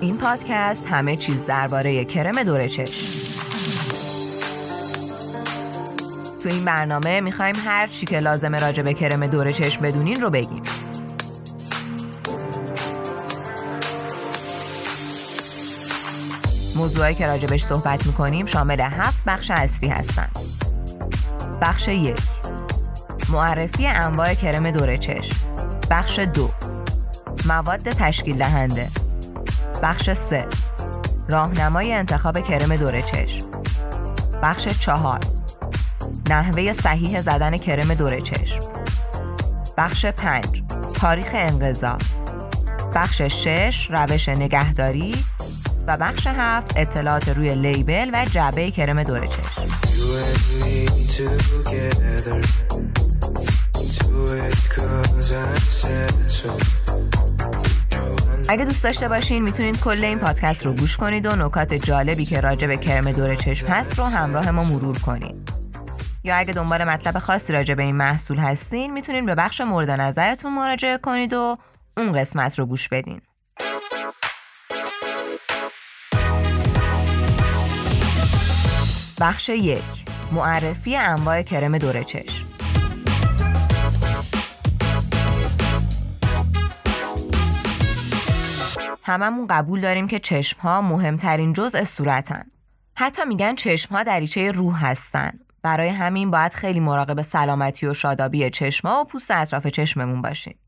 این پادکست همه چیز درباره کرم دور چشم. تو این برنامه می‌خوایم هر چی که لازمه راجع به کرم دور چشم بدونین رو بگیم. موضوعی که راجبش صحبت می‌کنیم شامل هفت بخش اصلی هستن. بخش یک. معرفی انواع کرم دور چشم. بخش دو. مواد تشکیل دهنده. بخش سه. راهنمای انتخاب کرم دور چشم. بخش چهار. نحوه صحیح زدن کرم دور چشم. بخش پنج. تاریخ انقضا. بخش شش روش نگهداری. و بخش هفت اطلاعات روی لیبل و جعبه کرم دور چشم. اگه دوست داشته باشین می‌تونید کل این پادکست رو گوش کنید و نکات جالبی که راجع به کرم دور چشم هست رو همراه ما مرور کنید یا اگه دنبال مطلب خاصی راجع به این محصول هستین می‌تونید به بخش مورد نظرتون مراجعه کنید و اون قسمت رو گوش بدین. بخش یک. معرفی انواع کرم دور چشم. هممون قبول داریم که چشم ها مهمترین جزء صورتن. حتی میگن چشم ها دریچه روح هستن. برای همین باید خیلی مراقب سلامتی و شادابی چشم ها و پوست اطراف چشممون باشیم.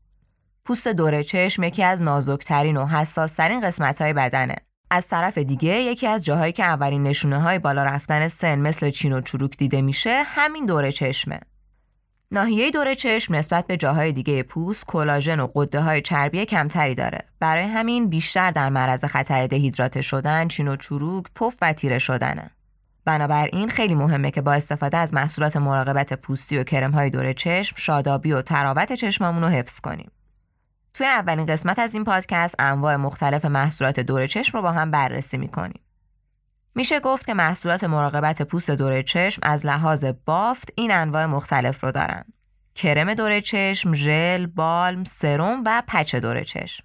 پوست دور چشم یکی از نازکترین و حساسترین قسمت های بدنه. از طرف دیگه یکی از جاهایی که اولین نشونه های بالا رفتن سن مثل چین و چروک دیده میشه همین دور چشمه. ناحیه دور چشم نسبت به جاهای دیگه پوست کلاژن و قده های چربی کمتری داره. برای همین بیشتر در معرض خطر دهیدراته شدن، چین و چروک، پف و تیره شدنه. بنابراین خیلی مهمه که با استفاده از محصولات مراقبت پوستی و کرم های دور چشم شادابی و تراوت چشممون رو حفظ کنیم. توی اولین قسمت از این پادکست انواع مختلف محصولات دور چشم رو با هم بررسی می‌کنیم. میشه گفت که محصولات مراقبت پوست دور چشم از لحاظ بافت این انواع مختلف رو دارن. کرم دور چشم، ژل، بالم، سرم و پچ دور چشم.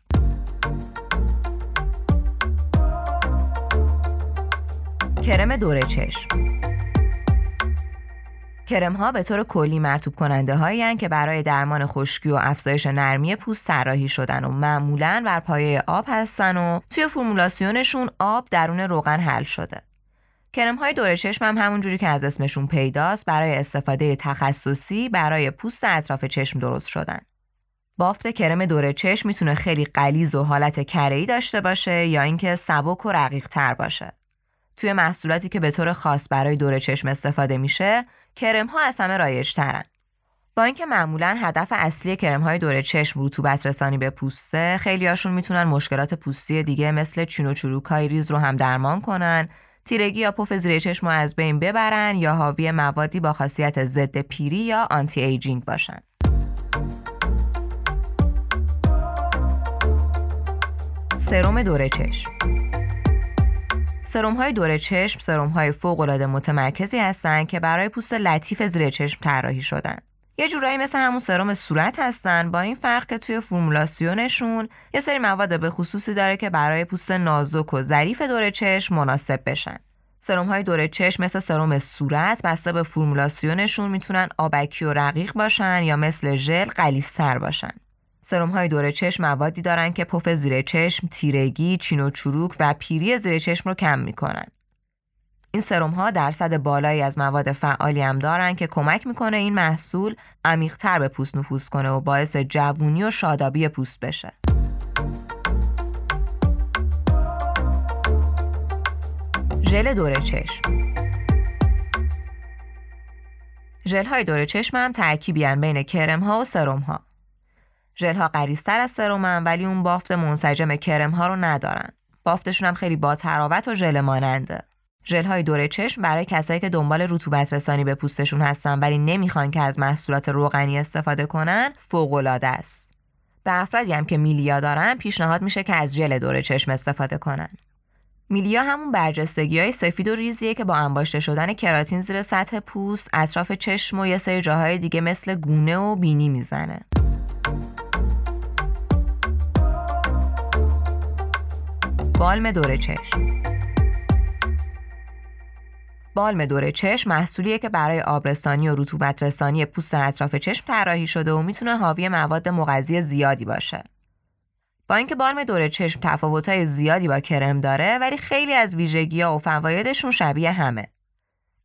کرم دور چشم کرم ها به طور کلی مرتوب کننده هایی که برای درمان خشکی و افزایش نرمی پوست طراحی شدن و معمولا بر پایه آب هستن و توی فرمولاسیونشون آب درون روغن حل شده. کرم های دور چشم هم همون جوری که از اسمشون پیداست برای استفاده تخصصی برای پوست اطراف چشم درست شدن. بافت کرم دور چشم می‌تونه خیلی قلیز و حالت کره‌ای داشته باشه یا اینکه سبک و رقیق تر باشه. توی محصولاتی که به طور خاص برای دور چشم استفاده میشه کرم ها از همه رایج ترن. با اینکه معمولا هدف اصلی کرم های دور چشم رطوبت رسانی به پوسته خیلی هاشون می‌تونن مشکلات پوستی دیگه مثل چین و چروک های ریز رو هم درمان کنن تیرگی یا پف زیر چشم رو از بین ببرن یا حاوی موادی با خاصیت ضد پیری یا anti-aging باشن سرم دور چشم سرم های دور چشم سرم های فوق العاده متمرکزی هستند که برای پوست لطیف زیر چشم طراحی شدن. یه جورایی مثل همون سرم صورت هستن با این فرق که توی فرمولاسیونشون یه سری مواد به خصوصی داره که برای پوست نازک و ظریف دور چشم مناسب بشن. سرم های دور چشم مثل سرم صورت بسته به فرمولاسیونشون می‌تونن آبکی و رقیق باشن یا مثل ژل غلیظتر باشن. سرم های دور چشم موادی دارن که پف زیر چشم، تیرگی، چین و چروک و پیری زیر چشم رو کم می‌کنن. این سرم ها درصد بالایی از مواد فعالی هم دارن که کمک می‌کنه این محصول عمیقتر به پوست نفوذ کنه و باعث جوونی و شادابی پوست بشه. ژل دور چشم ژل های دور چشم هم ترکیبی بین کرم ها و سرم ها. ژل ها قریستر از سرمن ولی اون بافت منسجم کرم ها رو ندارن. بافتشون هم خیلی با تراوت و ژل ماننده. ژل های دور چشم برای کسایی که دنبال رطوبت رسانی به پوستشون هستن ولی نمی‌خوان که از محصولات روغنی استفاده کنن فوق است. به افرادی هم که میلیا دارن پیشنهاد میشه که از ژل دور چشم استفاده کنن. میلیا همون برجستگی های سفید و ریزیه که با انباشته شدن کراتین زیر سطح پوست اطراف چشم و یه سری جاهای دیگه مثل گونه و بینی می‌زنه. بالم دور چشم بالم دور چشم محصولیه که برای آبرسانی و رطوبت رسانی پوست اطراف چشم طراحی شده و می‌تونه حاوی مواد مغذی زیادی باشه. با اینکه بالم دور چشم تفاوت‌های زیادی با کرم داره ولی خیلی از ویژگی‌ها و فوایدشون شبیه همه.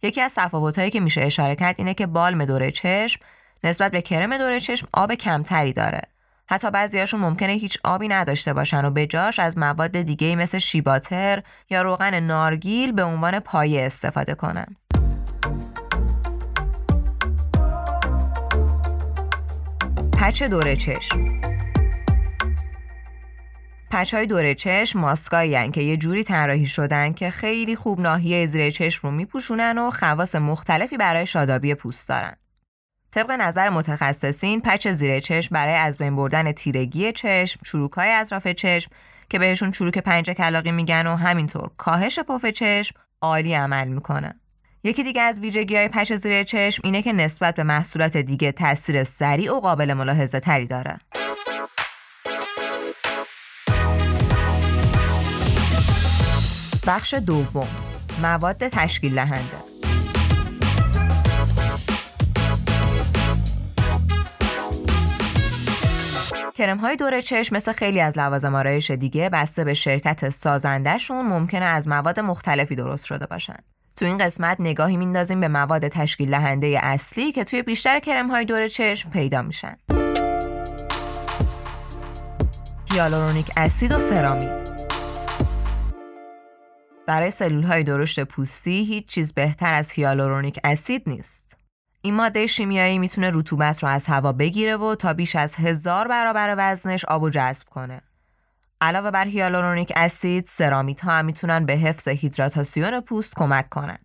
یکی از تفاوت‌هایی که میشه اشاره کرد اینه که بالم دور چشم نسبت به کرم دور چشم آب کمتری داره. حتی بعضیاشون ممکنه هیچ آبی نداشته باشن و به جاش از مواد دیگه مثل شیباتر یا روغن نارگیل به عنوان پایه استفاده کنن. پچ دور چشم پچ های دور چشم ماسکایی که یه جوری طراحی شدن که خیلی خوب ناحیه زیر چشم رو میپوشونن و خواص مختلفی برای شادابی پوست دارن. طبق نظر متخصصین پچ زیر چشم برای از بین بردن تیرگی چشم، چروکهای اطراف چشم که بهشون چروک پنج کلاقی میگن و همینطور کاهش پف چشم عالی عمل می‌کنه. یکی دیگه از ویژگی های پچ زیر چشم اینه که نسبت به محصولات دیگه تاثیر سریع و قابل ملاحظه تری داره. بخش دوم مواد تشکیل دهنده کرم های دور چشم مثل خیلی از لوازم آرایش دیگه بسته به شرکت سازندهشون ممکنه از مواد مختلفی درست شده باشن. تو این قسمت نگاهی میندازیم به مواد تشکیل دهنده اصلی که توی بیشتر کرم های دور چشم پیدا میشن. هیالورونیک اسید و سرامید برای سلول های درشت پوستی هیچ چیز بهتر از هیالورونیک اسید نیست. این ماده شیمیایی می‌تونه رطوبت رو از هوا بگیره و تا بیش از هزار برابر وزنش آب و جذب کنه. علاوه بر هیالورونیک اسید، سرامیت ها هم می‌تونن به حفظ هیدراتاسیون پوست کمک کنن.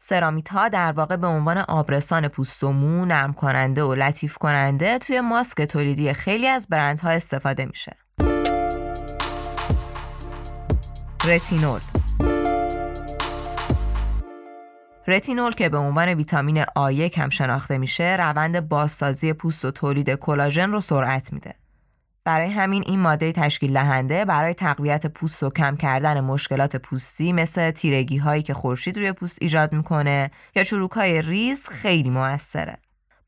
سرامیت ها در واقع به عنوان آبرسان پوست و مو، نرم کننده و لطیف کننده توی ماسک تولیدی خیلی از برندها استفاده میشه. رتینول رتینول که به عنوان ویتامین آ1 هم شناخته میشه روند بازسازی پوست و تولید کلاژن رو سرعت میده. برای همین این ماده تشکیل دهنده برای تقویت پوست و کم کردن مشکلات پوستی مثل تیرگی هایی که خورشید روی پوست ایجاد می‌کنه یا چروک های ریز خیلی موثره.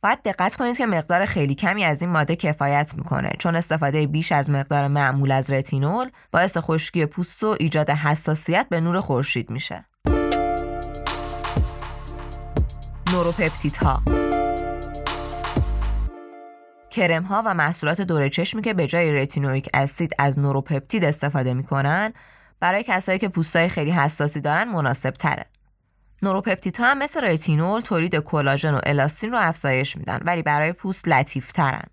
باید دقت کنید که مقدار خیلی کمی از این ماده کفایت می‌کنه چون استفاده بیش از مقدار معمول از رتینول باعث خشکی پوست و ایجاد حساسیت به نور خورشید میشه. ها کرم ها و محصولات دور چشمی که به جای رتینویک اسید از نوروپپتید استفاده می‌کنن برای کسایی که پوستای خیلی حساسی دارن مناسب تره. ها هم مثل رتینول تولید کلاژن و الاستین رو افزایش میدن ولی برای پوست لطیف ترن.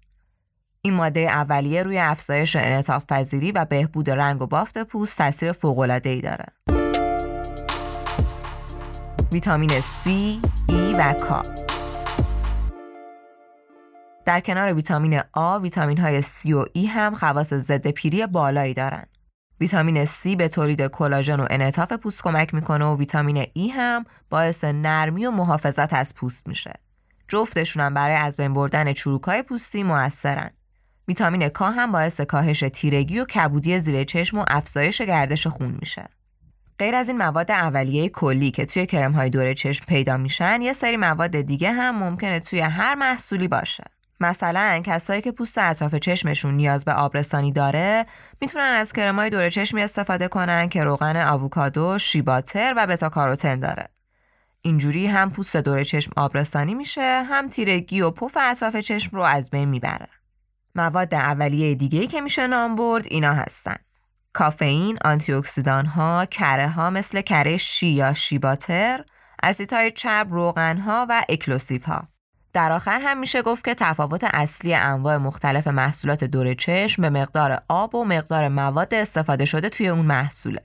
این ماده اولیه روی افزایش انعطاف پذیری و بهبود رنگ و بافت پوست تاثیر فوق ای داره. ویتامین C, E و K در کنار ویتامین آ، ویتامین های C و E هم خواص ضد پیری بالایی دارن. ویتامین C به تولید کلاژن و انعطاف پوست کمک می‌کنه و ویتامین E هم باعث نرمی و محافظت از پوست میشه. جفتشون هم برای از بین بردن چروکای پوستی موثرن. ویتامین K هم باعث کاهش تیرگی و کبودی زیر چشم و افزایش گردش خون میشه. غیر از این مواد اولیه کلی که توی کرم های دور چشم پیدا میشن یه سری مواد دیگه هم ممکنه توی هر محصولی باشه مثلا کسایی که پوست اطراف چشمشون نیاز به آبرسانی داره می‌تونن از کرم های دور چشمی استفاده کنن که روغن آووکادو، شیباتر و بتا داره. اینجوری هم پوست دور چشم آبرسانی میشه هم تیرگی و پف اطراف چشم رو از بین می‌بره. مواد اولیه دیگه که میشه نام برد اینا هستن. کافئین، آنتی اکسیدان ها، کره ها مثل کره شی یا shea butter، اسیدهای چرب، روغن ها و occlusive ها. در آخر هم میشه گفت که تفاوت اصلی انواع مختلف محصولات دور چشم به مقدار آب و مقدار مواد استفاده شده توی اون محصوله.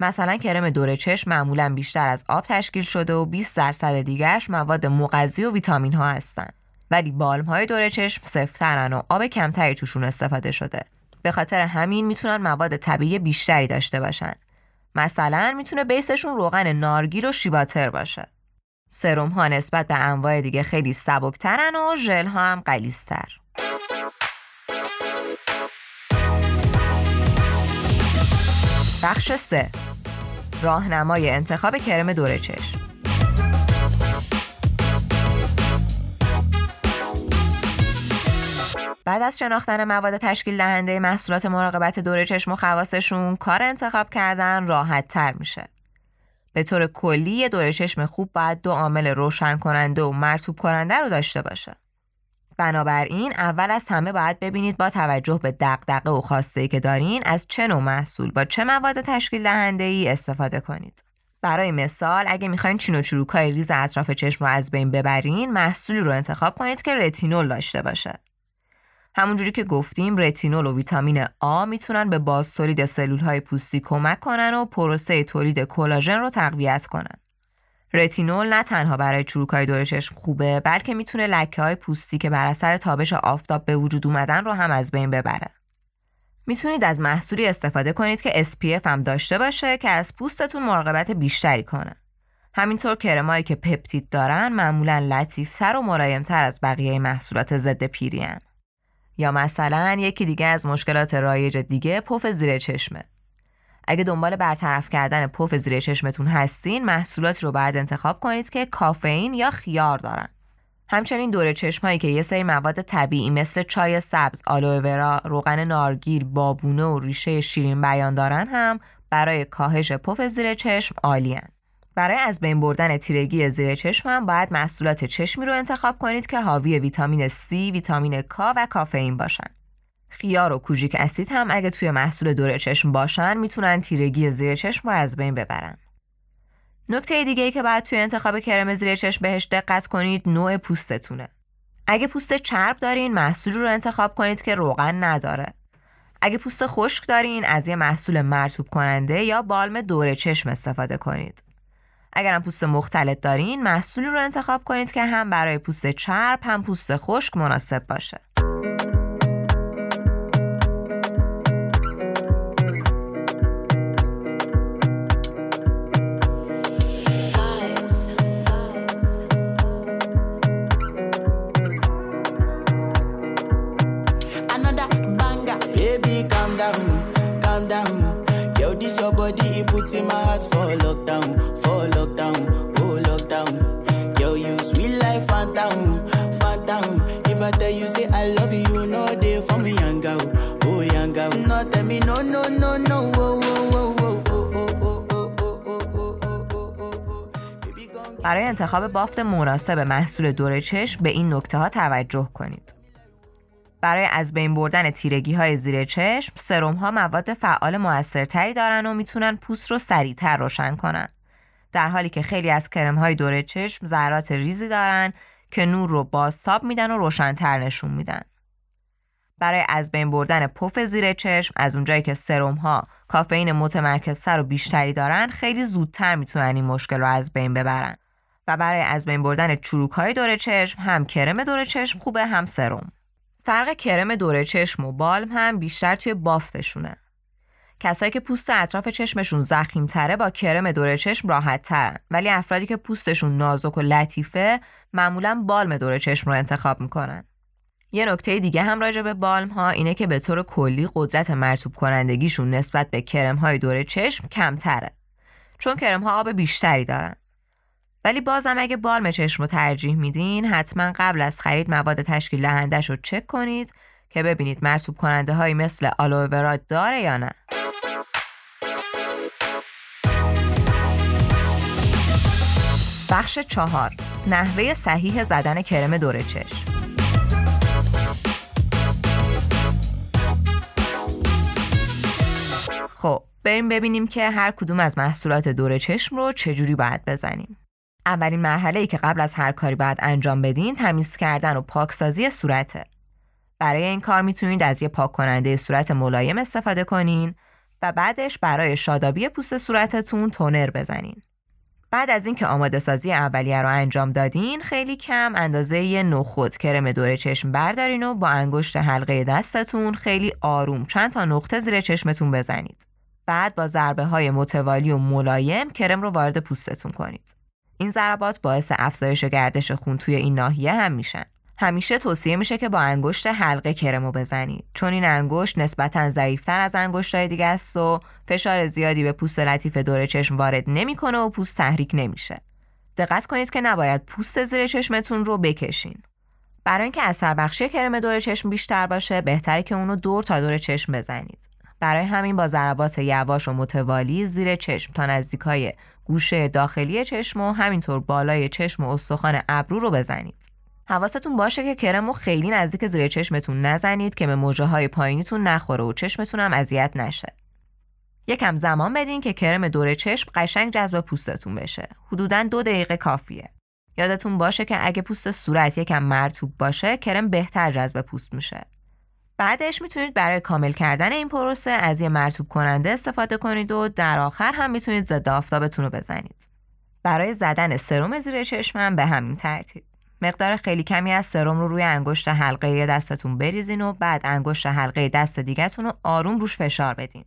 مثلا کرم دور چشم معمولا بیشتر از آب تشکیل شده و 20 درصد دیگرش مواد مغذی و ویتامین ها هستن. ولی بالم های دور چشم سفترن و آب کمتری توشون استفاده شده. به خاطر همین می‌تونن مواد طبیعی بیشتری داشته باشن. مثلا می‌تونه بیسشون روغن نارگیل و شیباتر باشه. سرم ها نسبت به انواع دیگه خیلی سبکترن و ژل ها هم قلیستر. بخش 3 راهنمای انتخاب کرم دور چشم بعد از شناختن مواد تشکیل دهنده محصولات مراقبت دور چشم و خواصشون کار انتخاب کردن راحت تر میشه. به طور کلی یه دور چشم خوب باید دو عامل روشن کننده و مرتوب کننده رو داشته باشه. بنابراین اول از همه باید ببینید با توجه به دقدقه و خواسته که دارین از چه نوع محصول با چه مواد تشکیل دهنده ای استفاده کنید. برای مثال اگه می‌خواین چین و چروکای ریز اطراف چشم رو از بین ببرین محصولی رو انتخاب کنید که رتینول داشته باشه. همونجوری که گفتیم رتینول و ویتامین آ می‌تونن به باز تولید سلول های پوستی کمک کنن و پروسه تولید کلاژن رو تقویت کنن. رتینول نه تنها برای چروکای دور چشم خوبه بلکه می‌تونه لکه های پوستی که بر اثر تابش آفتاب به وجود اومدن رو هم از بین ببره. می‌تونید از محصولی استفاده کنید که SPF هم داشته باشه که از پوستتون مراقبت بیشتری کنه. همینطور کرمایی که پپتید دارن معمولا لطیفتر و ملایمتر از بقیه محصولات ضد پیریان. یا مثلا یکی دیگه از مشکلات رایج دیگه پف زیر چشمه. اگه دنبال برطرف کردن پف زیر چشمتون هستین محصولات رو باید انتخاب کنید که کافئین یا خیار دارن. همچنین دور چشمایی که یه سری مواد طبیعی مثل چای سبز، آلوورا، روغن نارگیل، بابونه و ریشه شیرین بیان دارن هم برای کاهش پف زیر چشم عالیان. برای از بین بردن تیرگی زیر چشم هم باید محصولات چشمی رو انتخاب کنید که حاوی ویتامین C، ویتامین K و کافئین باشن. خیار و کوژیک اسید هم اگه توی محصول دور چشم باشن می‌تونن تیرگی زیر چشم رو از بین ببرن. نکته دیگه ای که باید توی انتخاب کرم زیر چشم بهش دقت کنید نوع پوستتونه. اگه پوست چرب دارین محصولی رو انتخاب کنید که روغن نداره. اگه پوست خشک دارین از یه محصول مرتوب کننده یا بالم دور چشم استفاده کنید. اگرم پوست مختلط دارین محصولی رو انتخاب کنید که هم برای پوست چرب هم پوست خشک مناسب باشه. برای انتخاب بافت مناسب محصول دور چشم به این نکته ها توجه کنید. برای از بین بردن تیرگی های زیر چشم، سرم ها مواد فعال موثرتری دارن و می‌تونن پوست رو سریعتر روشن کنن. در حالی که خیلی از کرم های دور چشم ذرات ریزی دارن که نور رو بازتاب میدن و روشنتر نشون میدن. برای از بین بردن پف زیر چشم از اونجایی که سرم ها کافئین متمرکزتر و بیشتری دارن خیلی زودتر می‌تونن این مشکل رو از بین ببرن و برای از بین بردن چروک های دور چشم هم کرم دور چشم خوبه هم سرم. فرق کرم دور چشم و بالم هم بیشتر توی بافتشونه. کسایی که پوست اطراف چشمشون زخیم تره با کرم دور چشم راحت ترن ولی افرادی که پوستشون نازک و لطیفه معمولا بالم دور چشم رو انتخاب می‌کنن. یه نکته دیگه هم راجع به بالم ها اینه که به طور کلی قدرت مرتوب کنندگیشون نسبت به کرم های دور چشم کمتره. چون کرم ها آب بیشتری دارن. ولی بازم اگه بالم چشم رو ترجیح میدین حتما قبل از خرید مواد تشکیل دهندش رو چک کنید که ببینید مرتوب کننده های مثل آلوورا داره یا نه. بخش چهار نحوه صحیح زدن کرم دور چشم. خب بریم ببینیم که هر کدوم از محصولات دور چشم رو چجوری باید بزنیم. اولین مرحله ای که قبل از هر کاری باید انجام بدین تمیز کردن و پاکسازی صورته. برای این کار می‌تونید از یه پاک کننده صورت ملایم استفاده کنین و بعدش برای شادابی پوست صورتتون تونر بزنین. بعد از اینکه آماده سازی اولیه رو انجام دادین خیلی کم اندازه یه نخود کرم دور چشم بردارین و با انگشت حلقه دستتون خیلی آروم چند تا نقطه زیر چشمتون بزنید. بعد با ضربه های متوالی و ملایم کرم رو وارد پوستتون کنید. این ضربات باعث افزایش گردش خون توی این ناحیه هم میشن. همیشه توصیه میشه که با انگشت حلقه کرمو بزنید چون این انگشت نسبتا ضعیفتر از انگشتای دیگه است و فشار زیادی به پوست لطیف دور چشم وارد نمی‌کنه و پوست تحریک نمیشه. دقت کنید که نباید پوست زیر چشمتون رو بکشین. برای اینکه اثر بخشی کرم دور چشم بیشتر باشه بهتره که اونو دور تا دور چشم بزنید. برای همین با ضربات یواش و متوالی زیر چشم تا نزدیک های گوشه داخلی چشم و همینطور بالای چشم و استخوان ابرو رو بزنید. حواستون باشه که کرم رو خیلی نزدیک زیر چشمتون نزنید که به موجه های پایینیتون نخوره و چشمتون هم اذیت نشه. یکم زمان بدین که کرم دور چشم قشنگ جذب پوستتون بشه. حدوداً دو دقیقه کافیه. یادتون باشه که اگه پوست صورت یکم مرتوب باشه کرم بهتر جذب پوست میشه. بعدش می‌تونید برای کامل کردن این پروسه از یه مرتوب کننده استفاده کنید و در آخر هم می‌تونید ضد آفتابتون رو بزنید. برای زدن سرم زیر چشم به همین ترتیب. مقدار خیلی کمی از سرم رو روی انگشت حلقه دستتون بریزین و بعد انگشت حلقه دست دیگهتون رو آروم روش فشار بدین.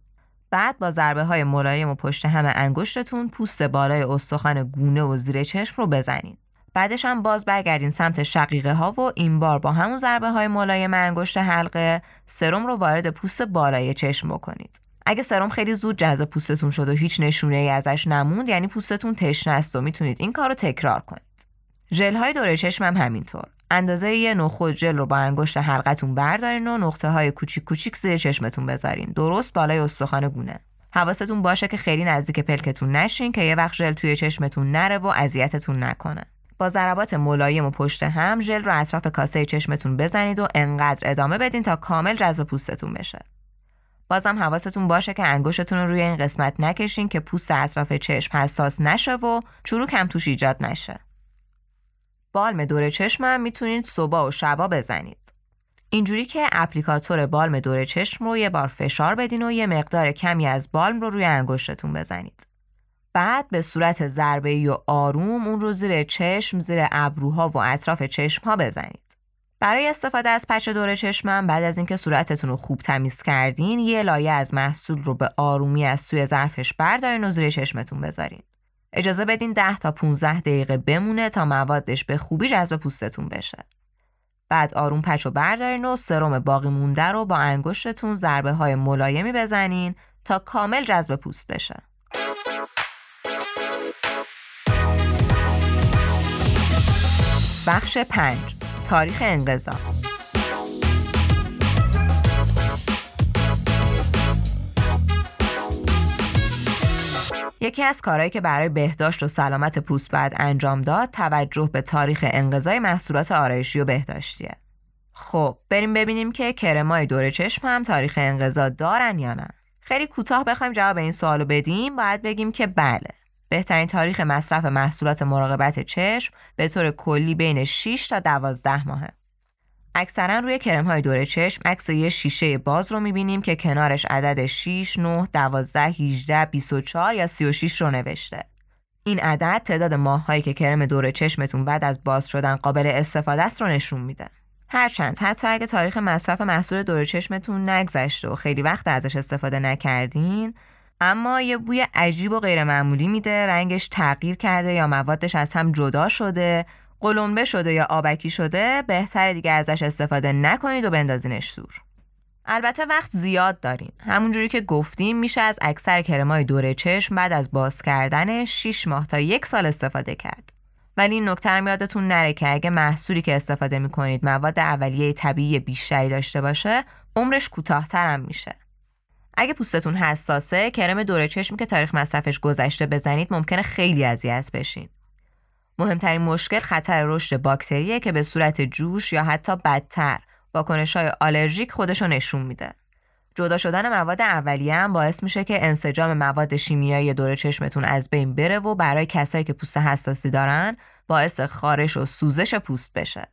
بعد با ضربه های ملایم و پشت همه انگشتتون پوست بالای استخوان گونه و زیر چشم رو بزنید. بعدش هم باز برگردین سمت شقیقه ها و این بار با همون ضربه های ملایم انگشت حلقه سرم رو وارد پوست بالای چشم بکنید. اگه سرم خیلی زود جذب پوستتون شد و هیچ نشونه ای ازش نموند یعنی پوستتون تشنه است و می‌تونید این کار رو تکرار کنید. ژل های دور هم همینطور. اندازه یه نخود ژل رو با انگشت حلقتون بردارین و نقطه های کوچیک کوچیک زیر چشمتون بذارین. درست بالای استخوان گونه. حواستون باشه که خیلی نزدیک پلکتون نشین که یه وقت ژل توی چشمتون نره و اذیتتون نکنه. با ضربات ملایم و پشت هم ژل رو اطراف کاسه چشمتون بزنید و انقدر ادامه بدین تا کامل جذب پوستتون بشه. بازم حواستون باشه که انگشتتون رو روی این قسمت نکشین که پوست اطراف چشم حساس نشه و چروک هم توش ایجاد نشه. بالم دور چشم هم می‌تونید صبح و شبا بزنید. اینجوری که اپلیکاتور بالم دور چشم رو یه بار فشار بدین و یه مقدار کمی از بالم رو روی انگشتتون بزنید. بعد به صورت ضربه و آروم اون رو زیر چشم، زیر ابروها و اطراف چشم ها بزنید. برای استفاده از پچ دور چشمم بعد از اینکه صورتتون رو خوب تمیز کردین یه لایه از محصول رو به آرومی از سوی ظرفش بردارین و زیر چشمتون بذارین. اجازه بدین 10 تا 15 دقیقه بمونه تا موادش به خوبی جذب پوستتون بشه. بعد آروم پچ رو بردارین و سرم باقی مونده رو با انگشتتون ضربه های ملایمی بزنین تا کامل جذب پوست بشه. بخش 5 تاریخ انقضا یکی از کارهایی که برای بهداشت و سلامت پوست بعد انجام داد توجه به تاریخ انقضای محصولات آرایشی و بهداشتیه. خب بریم ببینیم که کرمای دور چشم هم تاریخ انقضا دارن یا نه. خیلی کوتاه بخوایم جواب این سوالو بدیم باید بگیم که بله. بهترین تاریخ مصرف محصولات مراقبت چشم به طور کلی بین 6 تا 12 ماهه. اکثرا روی کرم های دور چشم عکس یه شیشه باز رو می‌بینیم که کنارش عدد 6, 9, 12, 18, 24 یا 36 رو نوشته. این عدد تعداد ماههایی که کرم دور چشمتون بعد از باز شدن قابل استفاده است رو نشون میده. هرچند حتی اگه تاریخ مصرف محصول دور چشمتون نگذشته و خیلی وقت ازش استفاده نکردین اما یه بوی عجیب و غیر معمولی میده. رنگش تغییر کرده یا موادش از هم جدا شده قلمبه شده یا آبکی شده بهتر دیگه ازش استفاده نکنید و بندازینش دور البته وقت زیاد دارین. همونجوری که گفتیم میشه از اکثر کرمای دور چشم بعد از باز کردن 6 ماه تا یک سال استفاده کرد. ولی این نکته هم یادتون نره که اگه محصولی که استفاده می‌کنید مواد اولیه طبیعی بیشتری داشته باشه عمرش کوتاهتر هم میشه. اگه پوستتون حساسه کرم دور چشمی که تاریخ مصرفش گذشته بزنید ممکنه خیلی اذیت بشین مهمترین مشکل خطر رشد باکتریه که به صورت جوش یا حتی بدتر واکنش های آلرژیک خودشو نشون میده. جدا شدن مواد اولیه هم باعث میشه که انسجام مواد شیمیایی دور چشمتون از بین بره و برای کسایی که پوست حساسی دارن باعث خارش و سوزش پوست بشه.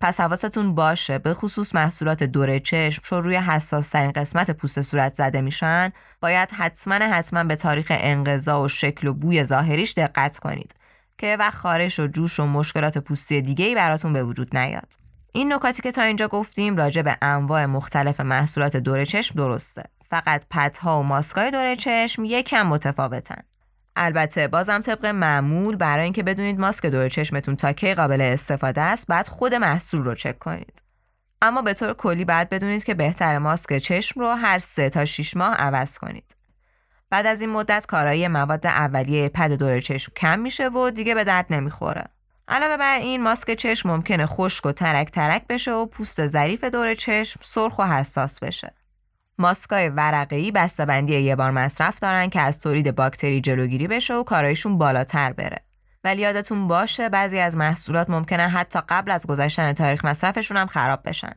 پس حواستون باشه به خصوص محصولات دور چشم چون روی حساس ترین قسمت پوست صورت زده میشن باید حتما حتما به تاریخ انقضا و شکل و بوی ظاهریش دقت کنید که وقت خارش و جوش و مشکلات پوستی دیگه ای براتون به وجود نیاد. این نکاتی که تا اینجا گفتیم راجع به انواع مختلف محصولات دور چشم درسته. فقط پدها و ماسکای دور چشم یکم متفاوتن. البته بازم طبق معمول برای اینکه بدونید ماسک دور چشمتون تا کی قابل استفاده است بعد خود محصول رو چک کنید. اما به طور کلی بعد بدونید که بهتر ماسک چشم رو هر سه تا 6 ماه عوض کنید. بعد از این مدت کارایی مواد اولیه پد دور چشم کم میشه و دیگه به درد نمی‌خوره. علاوه بر این ماسک چشم ممکنه خشک و ترک ترک بشه و پوست ظریف دور چشم سرخ و حساس بشه. ماسکای ورقه‌ای بسته‌بندی یه بار مصرف دارن که از تولید باکتری جلوگیری بشه و کارایشون بالاتر بره. ولی یادتون باشه بعضی از محصولات ممکنه حتی قبل از گذشتن تاریخ مصرفشون هم خراب بشن.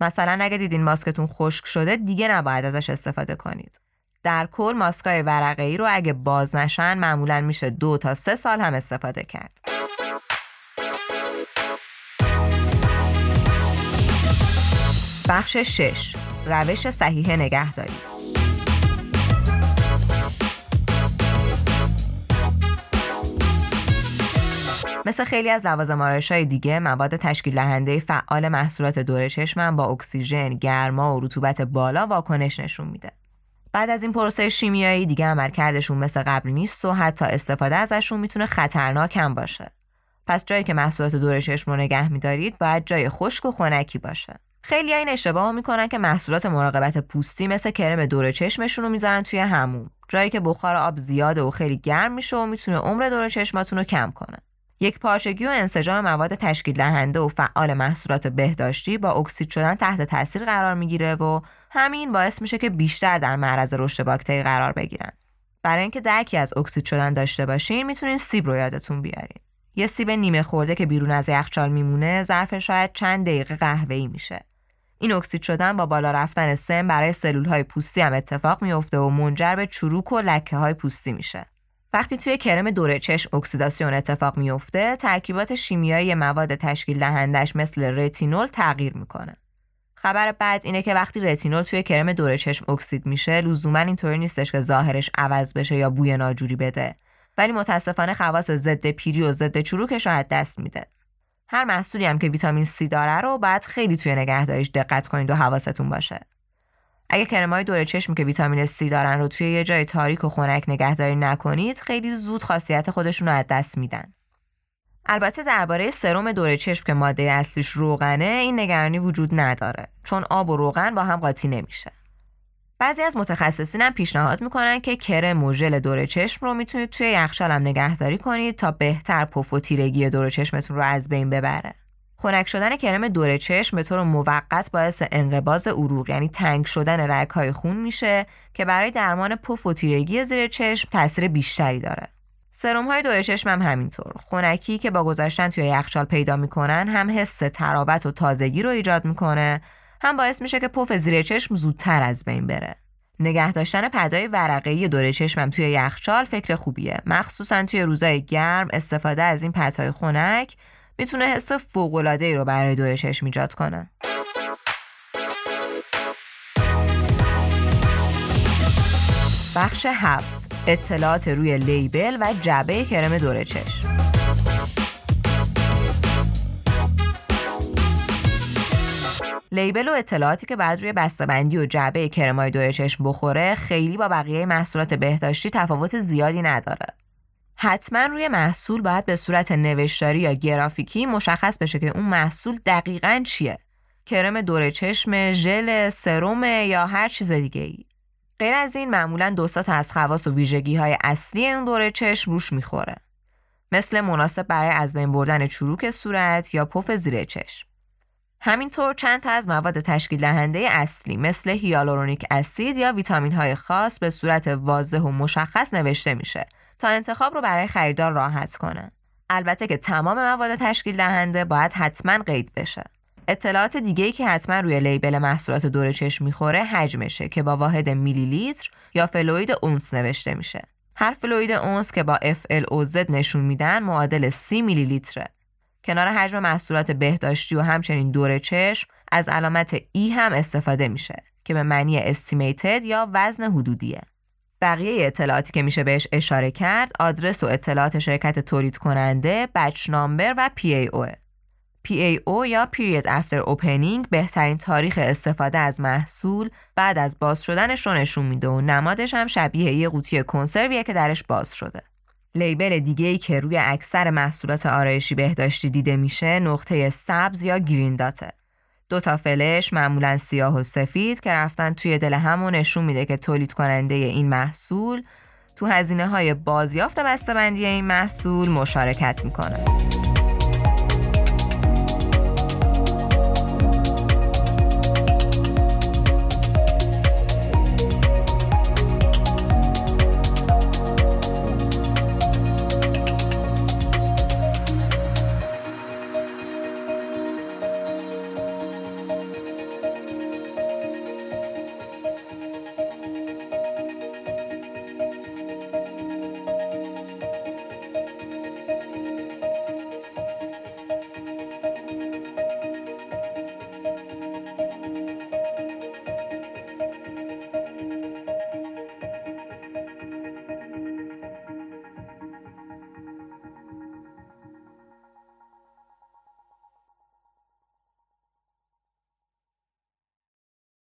مثلا اگه دیدین ماسکتون خشک شده دیگه نباید ازش استفاده کنید. در کل ماسکای ورقه‌ای رو اگه باز نشن معمولا میشه دو تا سه سال هم استفاده کرد. بخش 6 روش صحیح نگهداری مثل خیلی از لوازم های دیگه مواد تشکیل دهنده فعال محصولات دور چشمم با اکسیژن، گرما و رطوبت بالا واکنش نشون میده. بعد از این پروسه شیمیایی دیگه عملکردشون مثل قبل نیست و حتی استفاده ازشون می‌تونه خطرناک هم باشه. پس جایی که محصولات دور چشم رو نگه میدارید باید جای خشک و خنکی باشه. خیلی این اشتباه می‌کنن که محصولات مراقبت پوستی مثل کرم دور چشمشون رو می‌ذارن توی هموم جایی که بخار آب زیاده و خیلی گرم میشه و می‌تونه عمر دور چشماتون رو کم کنه. یک پارچگی و انسجام مواد تشکیل دهنده و فعال محصولات بهداشتی با اکسید شدن تحت تاثیر قرار می‌گیره و همین باعث میشه که بیشتر در معرض رشد باکتری قرار بگیرن. برای اینکه درکی از اکسید شدن داشته باشین می‌تونین سیب رو یادتون بیارین. یه سیب نیمه خورده که بیرون از یخچال میمونه ظرف شاید چند دقیقه قهوه‌ای میشه. این اکسید شدن با بالا رفتن سم برای سلول های پوستی هم اتفاق میفته و منجر به چروک و لکه های پوستی میشه. وقتی توی کرم دور چشم اکسیداسیون اتفاق میفته، ترکیبات شیمیایی مواد تشکیل دهندش مثل رتینول تغییر می‌کنه. خبر بعد اینه که وقتی رتینول توی کرم دور چشم اکسید میشه، لزوما اینطوری نیستش که ظاهرش عوض بشه یا بوی ناجوری بده. ولی متاسفانه خواص ضد پیری و ضد چروکش رو دست میده. هر محصولی هم که ویتامین C داره رو باید خیلی توی نگهداریش دقت کنید و حواستون باشه. اگه کرمای دور چشم که ویتامین C دارن رو توی یه جای تاریک و خنک نگهداری نکنید خیلی زود خاصیت خودشون رو از دست میدن. البته درباره سرم دور چشم که ماده اصلیش روغنه این نگرانی وجود نداره چون آب و روغن با هم قاطی نمیشه. بعضی از متخصصین هم پیشنهاد می‌کنن که کرم و ژل دور چشم رو می‌تونید توی یخچال هم نگهداری کنید تا بهتر پف و تیرگی دور چشمتون رو از بین ببره. خنک شدن کرم دور چشم به طور موقت باعث انقباز عروق یعنی تنگ شدن رگ های خون میشه که برای درمان پف و تیرگی زیر چشم تاثیر بیشتری داره. سرم های دور چشم هم همینطور. خنکی که با گذاشتن توی یخچال پیدا می‌کنن هم حس تراوت و تازگی رو ایجاد می‌کنه هم باعث میشه که پف زیر چشم زودتر از بین بره. نگه داشتن پدای ورقه‌ای دور چشمم توی یخچال فکر خوبیه. مخصوصا توی روزای گرم استفاده از این پدهای خنک می‌تونه حس فوق‌العاده‌ای رو برای دور چشم ایجاد کنه. بخش هفت اطلاعات روی لیبل و جبه کرم دور چشم لیبل و اطلاعاتی که بعد روی بسته‌بندی و جعبه کرمای دور چشم بخوره خیلی با بقیه محصولات بهداشتی تفاوت زیادی نداره. حتما روی محصول باید به صورت نوشتاری یا گرافیکی مشخص بشه که اون محصول دقیقا چیه. کرم دور چشم، ژل، سرم یا هر چیز دیگه ای. غیر از این معمولا دو تا از خواص و ویژگی های اصلی اون دور چشم روش می‌خوره. مثل مناسب برای از بین بردن چروک صورت یا پف زیر چشم. همینطور چند تا از مواد تشکیل دهنده اصلی مثل هیالورونیک اسید یا ویتامین های خاص به صورت واضح و مشخص نوشته میشه تا انتخاب رو برای خریدار راحت کنه. البته که تمام مواد تشکیل دهنده باید حتما قید بشه. اطلاعات دیگه که حتما روی لیبل محصولات دور چشم می‌خوره حجمشه که با واحد میلی لیتر یا فلوید اونس نوشته میشه. هر فلوید اونس که با FLOZ نشون میدن معادل 30 میلی لیتره. کنار حجم محصولات بهداشتی و همچنین دور چشم از علامت ای هم استفاده میشه که به معنی استیمیتد یا وزن حدودیه. بقیه اطلاعاتی که میشه بهش اشاره کرد آدرس و اطلاعات شرکت تولید کننده، بچ نامبر و پی ای اوه. PAO یا Period After Opening بهترین تاریخ استفاده از محصول بعد از باز شدنش رو نشون میده و نمادش هم شبیه یه قوطی کنسرویه که درش باز شده. لیبل دیگه ای که روی اکثر محصولات آرایشی بهداشتی دیده میشه نقطه سبز یا گرین داته. دو تا فلش معمولا سیاه و سفید که رفتن توی دل همون نشون میده که تولید کننده این محصول تو هزینه های بازیافت بسته‌بندی این محصول مشارکت می‌کنه.